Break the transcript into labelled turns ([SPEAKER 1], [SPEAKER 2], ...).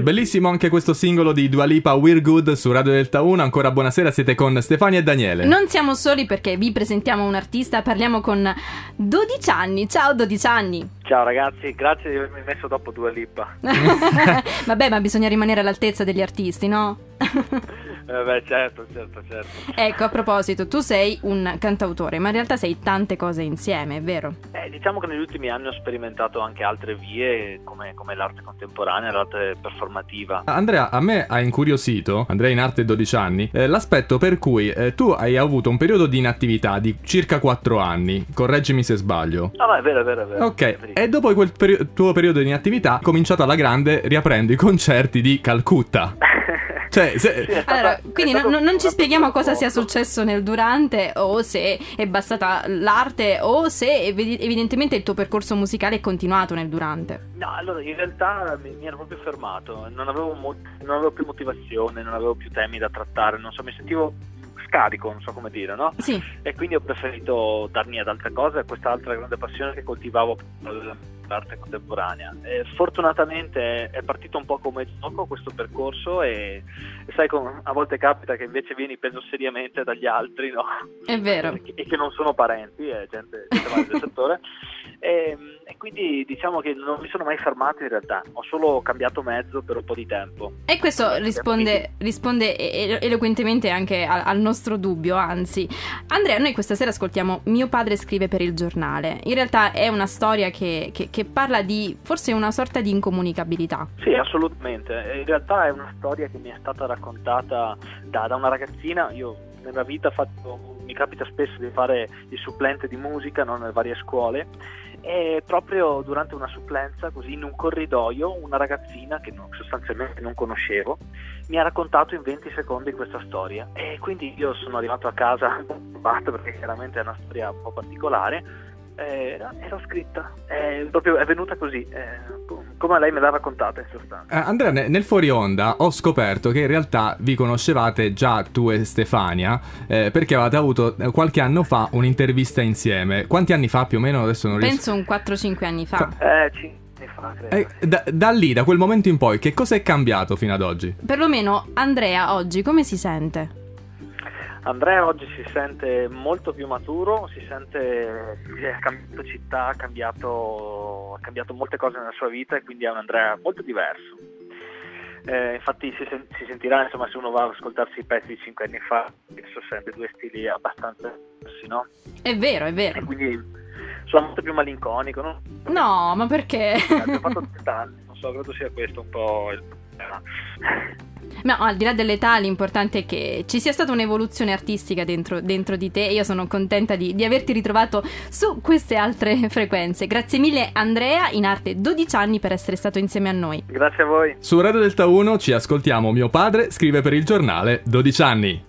[SPEAKER 1] Bellissimo anche questo singolo di Dua Lipa We're Good su Radio Delta 1. Ancora buonasera, siete con Stefania e Daniele.
[SPEAKER 2] Non siamo soli perché vi presentiamo un artista, parliamo con 12 anni. Ciao 12 anni.
[SPEAKER 3] Ciao ragazzi, grazie di avermi messo dopo Dua Lipa.
[SPEAKER 2] Vabbè, ma bisogna rimanere all'altezza degli artisti, no?
[SPEAKER 3] Eh beh, certo, certo, certo.
[SPEAKER 2] Ecco, a proposito, tu sei un cantautore, ma in realtà sei tante cose insieme, è vero?
[SPEAKER 3] Eh, diciamo che negli ultimi anni ho sperimentato anche altre vie come, come l'arte contemporanea, l'arte performativa.
[SPEAKER 1] Andrea, a me ha incuriosito, Andrea in arte 12 anni, eh, l'aspetto per cui eh, tu hai avuto un periodo di inattività di circa 4 anni, correggimi se sbaglio.
[SPEAKER 3] Ah, no, è vero, è vero, è vero.
[SPEAKER 1] Ok, e dopo quel peri- tuo periodo di inattività, cominciato alla grande riaprendo i concerti di Calcutta. Cioè, se...
[SPEAKER 2] Allora, quindi
[SPEAKER 3] stato
[SPEAKER 2] non, non ci spieghiamo cosa sia successo nel durante o se è bastata l'arte o se evi- evidentemente il tuo percorso musicale è continuato nel durante.
[SPEAKER 3] No, allora in realtà mi, mi ero proprio fermato, non avevo, mo- non avevo più motivazione, non avevo più temi da trattare, non so, mi sentivo scarico, non so come dire, no?
[SPEAKER 2] Sì,
[SPEAKER 3] E quindi ho preferito darmi ad altre cose, a questa altra grande passione che coltivavo l'arte contemporanea. E fortunatamente è partito un po' come gioco questo percorso e, e sai, com- a volte capita che invece vieni preso seriamente dagli altri, no?
[SPEAKER 2] è vero.
[SPEAKER 3] E che- non sono parenti, è gente, gente varia del settore. E, e quindi diciamo che non mi sono mai fermato in realtà, ho solo cambiato mezzo per un po' di tempo.
[SPEAKER 2] E questo risponde, risponde eloquentemente anche a- al nostro dubbio, anzi. Andrea, noi questa sera ascoltiamo Mio padre scrive per il giornale. In realtà è una storia che, che- che parla di forse una sorta di incomunicabilità.
[SPEAKER 3] Sì, assolutamente. In realtà è una storia che mi è stata raccontata da, da una ragazzina. Io nella vita fatto, mi capita spesso di fare il supplente di musica no, nelle varie scuole e proprio durante una supplenza, così in un corridoio, una ragazzina che non- sostanzialmente non conoscevo mi ha raccontato in 20 secondi questa storia e quindi io sono arrivato a casa un po' perché chiaramente è una storia un po' particolare. Eh, Era, era scritta, è, proprio, è venuta così, eh, come lei me l'ha raccontata in sostanza.
[SPEAKER 1] Eh, Andrea, ne- nel fuori onda ho scoperto che in realtà vi conoscevate già tu e Stefania eh, perché avevate avuto eh, qualche anno fa un'intervista insieme. Quanti anni fa più o meno? Adesso non riesco.
[SPEAKER 2] Penso un 4-5 anni fa.
[SPEAKER 3] Eh, cinque anni fa, credo.
[SPEAKER 1] Eh, da, da lì, da quel momento in poi, che cosa è cambiato fino ad oggi?
[SPEAKER 2] Perlomeno Andrea oggi come si sente?
[SPEAKER 3] Andrea oggi si sente molto più maturo, si sente che ha cambiato città, ha cambiato, ha cambiato molte cose nella sua vita e quindi è un Andrea molto diverso. Eh, infatti si, sen- si sentirà, insomma, se uno va ad ascoltarsi i pezzi di cinque anni fa, adesso sente due stili abbastanza diversi, no?
[SPEAKER 2] È vero, è
[SPEAKER 3] E
[SPEAKER 2] vero.
[SPEAKER 3] quindi sono molto più malinconico, no?
[SPEAKER 2] No, ma perché?
[SPEAKER 3] Abbiamo fatto 30 anni, non so, credo sia questo un po' il problema.
[SPEAKER 2] Ma al di là dell'età, l'importante è che ci sia stata un'evoluzione artistica dentro, dentro di te e io sono contenta di, di averti ritrovato su queste altre frequenze. Grazie mille Andrea, in arte 12 anni, per essere stato insieme a noi.
[SPEAKER 3] Grazie a voi.
[SPEAKER 1] Su Radio Delta 1 ci ascoltiamo Mio padre scrive per il giornale 12 anni.